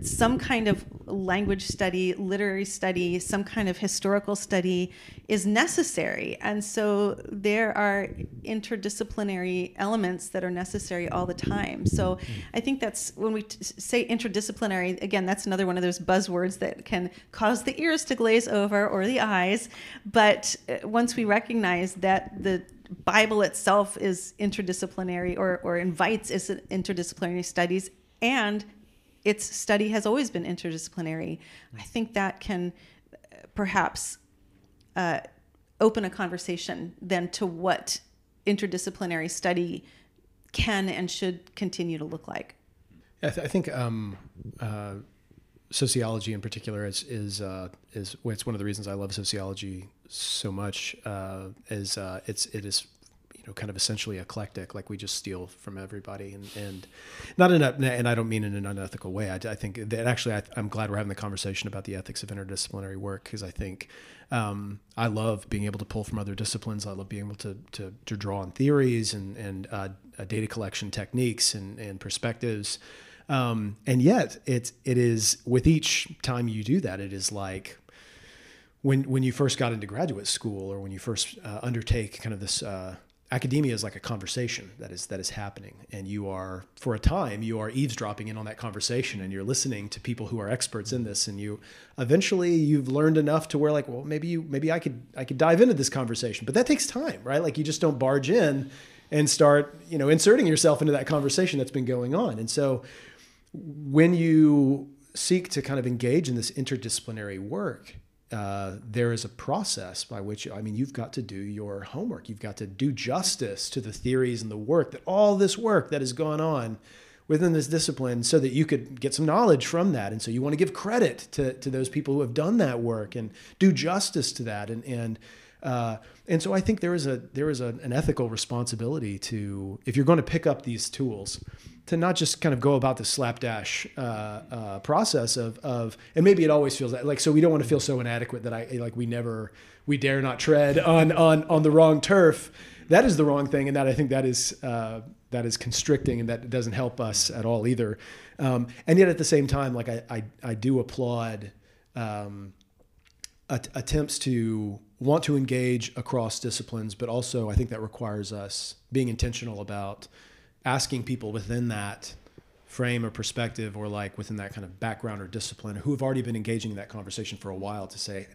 some kind of language study, literary study, some kind of historical study is necessary. And so there are interdisciplinary elements that are necessary all the time. So I think that's when we say interdisciplinary, again, that's another one of those buzzwords that can cause the ears to glaze over or the eyes. But uh, once we recognize that the Bible itself is interdisciplinary or, or invites interdisciplinary studies and its study has always been interdisciplinary. I think that can uh, perhaps uh, open a conversation then to what interdisciplinary study can and should continue to look like. I, th- I think um, uh, sociology in particular is is uh, is it's one of the reasons I love sociology so much. Uh, is uh, it's it is you know kind of essentially eclectic. Like we just steal from everybody. And and not in a and I don't mean in an unethical way. I, I think that actually I, am glad we're having the conversation about the ethics of interdisciplinary work. Because I think um, I love being able to pull from other disciplines. I love being able to to, to draw on theories and and uh, uh data collection techniques and and perspectives. Um, and yet it's it is with each time you do that it is like when when you first got into graduate school or when you first uh, undertake kind of this uh, academia is like a conversation that is that is happening. And you are for a time you are eavesdropping in on that conversation and you're listening to people who are experts in this. And you eventually you've learned enough to where like well maybe you maybe I could I could dive into this conversation. But that takes time right? Like you just don't barge in and start you know inserting yourself into that conversation that's been going on. And so when you seek to kind of engage in this interdisciplinary work uh, there is a process by which I mean you've got to do your homework. You've got to do justice to the theories and the work that all this work that has gone on within this discipline, so that you could get some knowledge from that. And so you want to give credit to to those people who have done that work and do justice to that. And and uh, and so I think there is a there is a, an ethical responsibility to if you're going to pick up these tools to not just kind of go about the slapdash uh, uh, process of, of and maybe it always feels like, so we don't want to feel so inadequate that I like we never we dare not tread on on on the wrong turf. That is the wrong thing and that I think that is uh, that is constricting and that doesn't help us at all either. Um, and yet at the same time like I I, I do applaud um, attempts to want to engage across disciplines but also I think that requires us being intentional about asking people within that frame or perspective or like within that kind of background or discipline who have already been engaging in that conversation for a while to say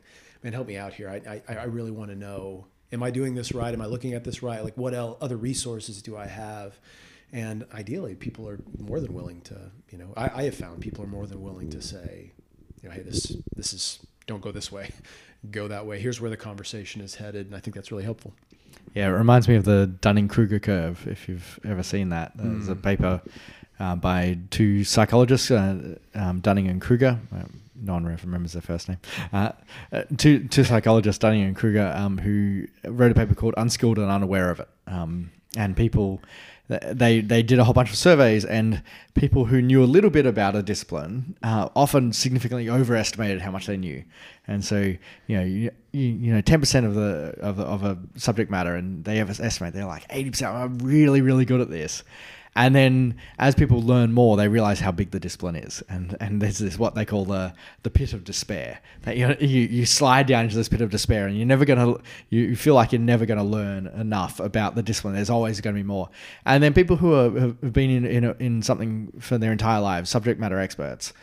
man help me out here. I, I, I really want to know am i doing this right? Am i looking at this right? Like what else, other resources do i have? And ideally people are more than willing to you know I, I have found people are more than willing to say you know hey this this is don't go this way go that way. Here's where the conversation is headed, and I think that's really helpful. Yeah, it reminds me of the Dunning Kruger curve, if you've ever seen that. There's a paper uh, by two psychologists, uh, um, Dunning and Kruger. Um, no one remembers their first name. Uh, uh, two, two psychologists, Dunning and Kruger, um, who wrote a paper called Unskilled and Unaware of It. Um, and people they they did a whole bunch of surveys, and people who knew a little bit about a discipline uh, often significantly overestimated how much they knew. And so, you know, you, you, know, ten percent of the of of a subject matter, and they estimate they're like eighty percent. I'm really really good at this. And then as people learn more, they realize how big the discipline is. And and there's this what they call the the pit of despair. That you you, you slide down into this pit of despair and you're never gonna you feel like you're never gonna learn enough about the discipline. There's always gonna be more. And then people who are, have been in in, in something for their entire lives, subject matter experts,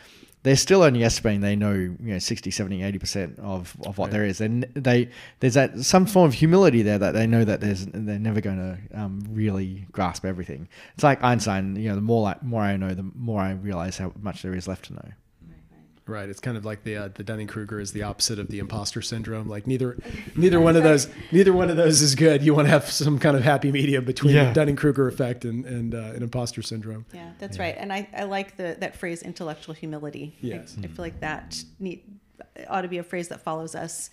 they're still only estimating they know you know 60 70 80% of, of what right. there is. And they there's that some form of humility there that they know that there's they're never going to um, really grasp everything. It's like einstein you know the more like more i know the more i realize how much there is left to know Right. It's kind of like the uh, the Dunning Kruger is the opposite of the imposter syndrome. Like neither neither one of those neither one of those is good. You want to have some kind of happy medium between yeah. the Dunning Kruger effect and and uh, an imposter syndrome. Yeah, that's yeah. right. And I, I like the that phrase intellectual humility. Yes. I, I feel like that need, ought to be a phrase that follows us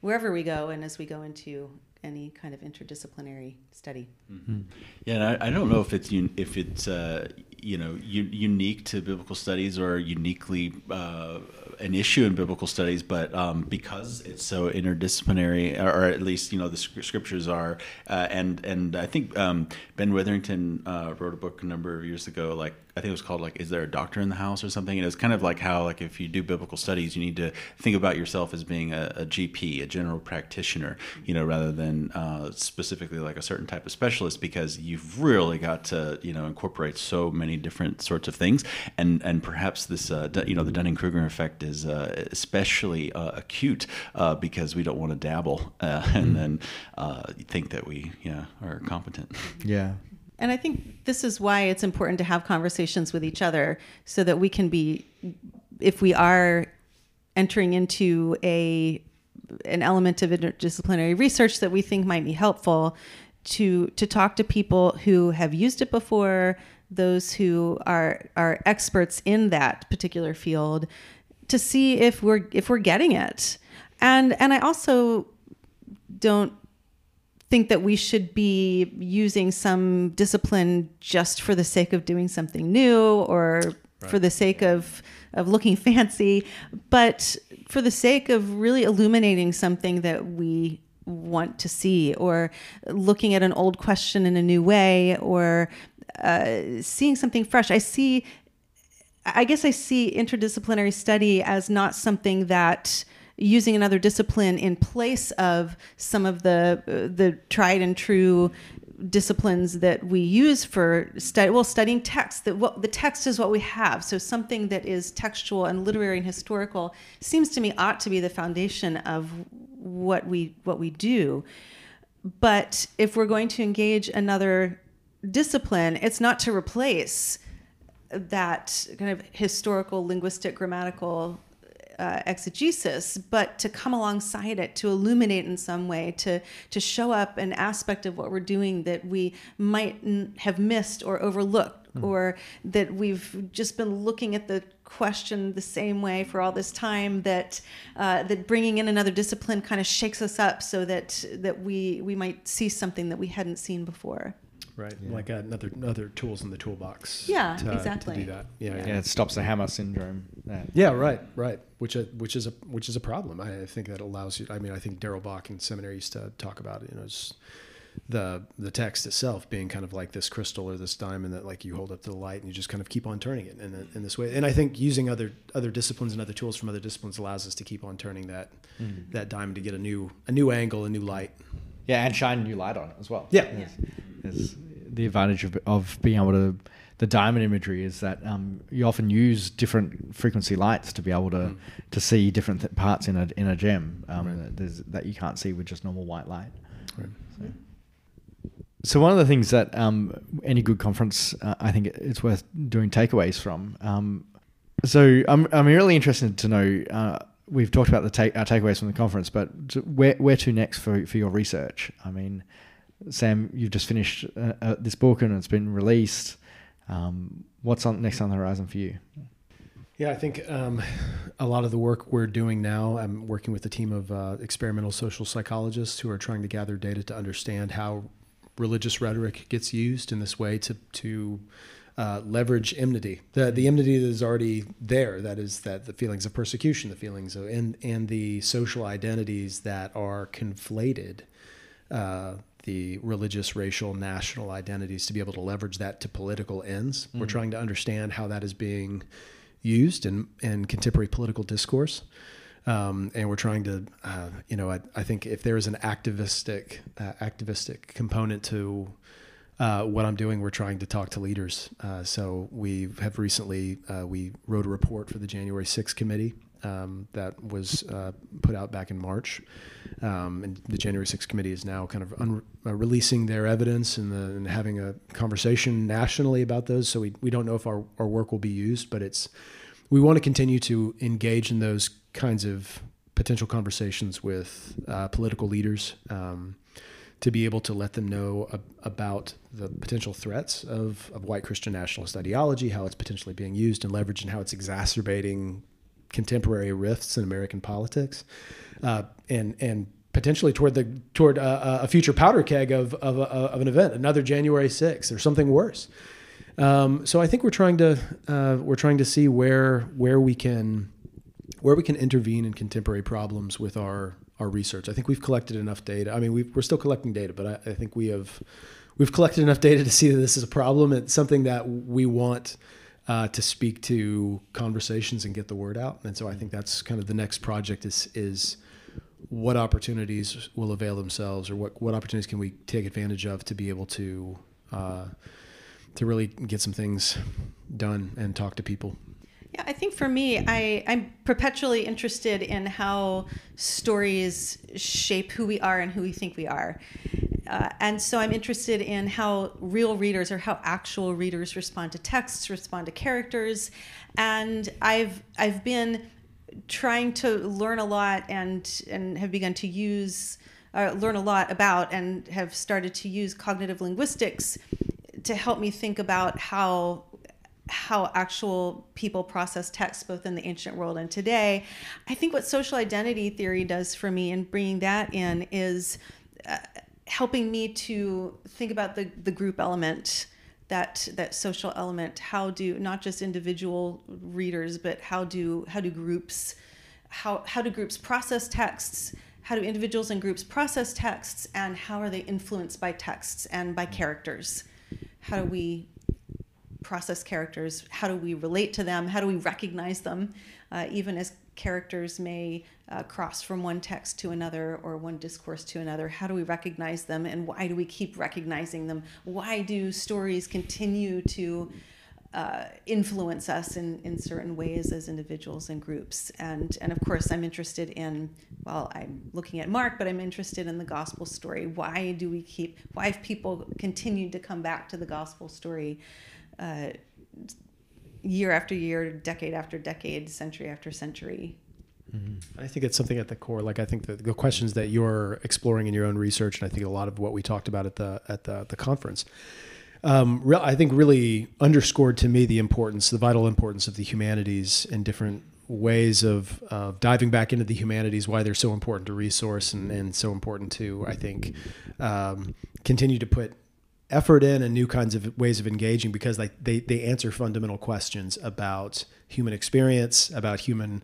wherever we go and as we go into any kind of interdisciplinary study. Mm-hmm. Yeah, and I, I, don't know if it's if it's uh, you know u- unique to biblical studies or uniquely uh, an issue in biblical studies, but um, because it's so interdisciplinary, or at least you know the scriptures are, uh, and and I think um, Ben Witherington uh, wrote a book a number of years ago, like I think it was called like "Is there a doctor in the house?" or something, and it's kind of like how like if you do biblical studies, you need to think about yourself as being a, a GP, a general practitioner, you know, rather than uh, specifically like a certain type of specialist, because you've really got to you know incorporate so many different sorts of things, and and perhaps this uh, you know the Dunning Kruger effect is uh, especially uh, acute uh, because we don't want to dabble uh, and mm. then think that we yeah are competent. Yeah. And I think this is why it's important to have conversations with each other so that we can be, if we are entering into a an element of interdisciplinary research that we think might be helpful to to talk to people who have used it before those who are are experts in that particular field to see if we're if we're getting it. And and I also don't think that we should be using some discipline just for the sake of doing something new or right. for the sake of of looking fancy, but for the sake of really illuminating something that we want to see or looking at an old question in a new way or uh, seeing something fresh. I see I guess I see interdisciplinary study as not something that using another discipline in place of some of the uh, the tried and true disciplines that we use for study well studying text that what the text is what we have. So something that is textual and literary and historical seems to me ought to be the foundation of what we what we do. But if we're going to engage another discipline it's not to replace that kind of historical, linguistic, grammatical uh, exegesis, but to come alongside it, to illuminate in some way, to to show up an aspect of what we're doing that we might n- have missed or overlooked, mm. or that we've just been looking at the question the same way for all this time. That uh, that bringing in another discipline kind of shakes us up, so that that we we might see something that we hadn't seen before right? Yeah. Like another other tools in the toolbox. Yeah, to, exactly. To do that. Yeah, yeah, yeah. It stops the hammer syndrome. Yeah, yeah right, right. Which uh, which is a which is a problem. I think that allows you. I mean, I think Darrell Bock in seminary used to talk about you know the the text itself being kind of like this crystal or this diamond that like you hold up to the light and you just kind of keep on turning it in, in this way. And I think using other other disciplines and other tools from other disciplines allows us to keep on turning that mm. that diamond to get a new a new angle, a new light. Yeah, and shine a new light on it as well. Yeah. yeah the advantage of, of being able to the diamond imagery is that um, you often use different frequency lights to be able to mm. to see different th- parts in a in a gem um, right. that, that you can't see with just normal white light. Right. So. so. one of the things that um, any good conference, uh, I think it's worth doing takeaways from. Um, so I'm I'm really interested to know uh, we've talked about the take, our takeaways from the conference, but where where to next for for your research? I mean, Sam, you've just finished uh, uh, this book and it's been released. Um, what's on next on the horizon for you? Yeah, I think um, a lot of the work we're doing now, I'm working with a team of uh, experimental social psychologists who are trying to gather data to understand how religious rhetoric gets used in this way to to uh, leverage enmity. The the enmity that is already there. That is that the feelings of persecution, the feelings of and and the social identities that are conflated. Uh, the religious, racial, national identities to be able to leverage that to political ends. Mm-hmm. We're trying to understand how that is being used in, in contemporary political discourse. Um, and we're trying to, uh, you know, I, I, think if there is an activistic, uh, activistic component to uh, what I'm doing, we're trying to talk to leaders. Uh, so we have recently uh, we wrote a report for the January 6th committee um, that was uh, put out back in March. Um, and the January 6th committee is now kind of un- uh, releasing their evidence and, the, and, having a conversation nationally about those. So we, we don't know if our, our work will be used, but it's we want to continue to engage in those kinds of potential conversations with uh, political leaders um, to be able to let them know ab- about the potential threats of, of white Christian nationalist ideology, how it's potentially being used and leveraged, and how it's exacerbating contemporary rifts in American politics, uh, and and potentially toward the toward a, a future powder keg of of, of, an event, another January 6th or something worse. Um, so I think we're trying to uh, we're trying to see where where we can where we can intervene in contemporary problems with our our research. I think we've collected enough data. I mean, we are still collecting data, but I, I, think we have we've collected enough data to see that this is a problem. It's something that we want uh, to speak to conversations and get the word out. And so I think that's kind of the next project is is what opportunities will avail themselves, or what what opportunities can we take advantage of to be able to uh, to really get some things done and talk to people. Yeah, I think for me, I, I'm perpetually interested in how stories shape who we are and who we think we are. Uh, and so I'm interested in how real readers or how actual readers respond to texts, respond to characters. And I've, I've been trying to learn a lot and, and have begun to use, uh, learn a lot about, and have started to use cognitive linguistics to help me think about how how actual people process text both in the ancient world and today i think what social identity theory does for me in bringing that in is uh, helping me to think about the, the group element that that social element how do not just individual readers but how do how do groups how how do groups process texts how do individuals and groups process texts and how are they influenced by texts and by characters how do we process characters? How do we relate to them? How do we recognize them? Uh, even as characters may uh, cross from one text to another or one discourse to another, how do we recognize them and why do we keep recognizing them? Why do stories continue to uh, influence us in, in certain ways as individuals and groups. And, and of course, I'm interested in, well, I'm looking at Mark, but I'm interested in the gospel story. Why do we keep, why have people continued to come back to the gospel story uh, year after year, decade after decade, century after century. Mm-hmm. I think it's something at the core. Like I think the, the questions that you're exploring in your own research, and I think a lot of what we talked about at the at the, the conference, um, re- I think really underscored to me the importance, the vital importance of the humanities and different ways of, of diving back into the humanities, why they're so important to resource and, and so important to, I think, um, continue to put effort in and new kinds of ways of engaging because like they, they answer fundamental questions about human experience, about human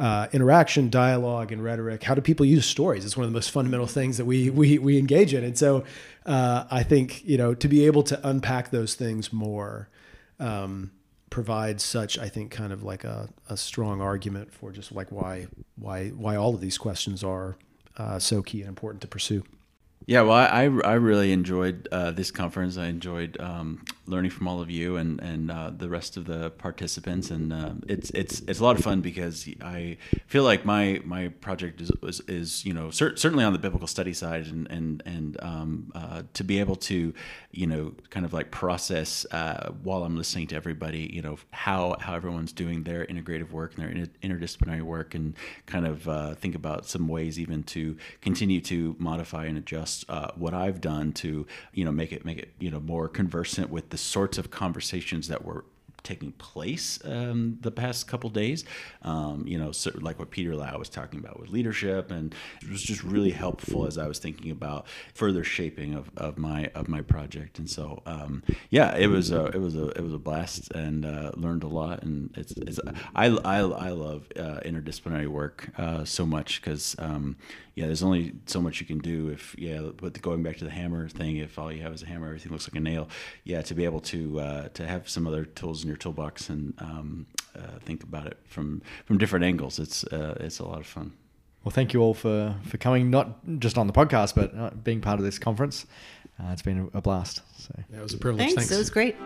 uh, interaction, dialogue, and rhetoric. How do people use stories? It's one of the most fundamental things that we we, we engage in. And so uh, I think you know to be able to unpack those things more um, provides such I think kind of like a, a strong argument for just like why why why all of these questions are uh, so key and important to pursue. Yeah, well, I, I really enjoyed uh, this conference. I enjoyed um, learning from all of you and and uh, the rest of the participants, and uh, it's it's it's a lot of fun because I feel like my my project is is, is you know cer- certainly on the biblical study side, and and and um, uh, to be able to you know kind of like process uh, while I'm listening to everybody, you know how how everyone's doing their integrative work and their inter- interdisciplinary work, and kind of uh, think about some ways even to continue to modify and adjust uh, what I've done to you know make it make it you know more conversant with the sorts of conversations that were taking place um, the past couple days. Um, you know, so like what Peter Lau was talking about with leadership, and it was just really helpful as I was thinking about further shaping of, of my of my project. And so, um, yeah, it was a it was a it was a blast, and uh, learned a lot. And it's, it's I, I, I love uh, interdisciplinary work uh, so much because um, yeah, there's only so much you can do if yeah. But going back to the hammer thing, if all you have is a hammer, everything looks like a nail. Yeah, to be able to uh, to have some other tools in your toolbox and um, uh, think about it from from different angles, it's uh, it's a lot of fun. Well, thank you all for for coming, not just on the podcast, but uh, being part of this conference. Uh, it's been a blast. So yeah, it was a privilege. Thanks. Thanks. It was great.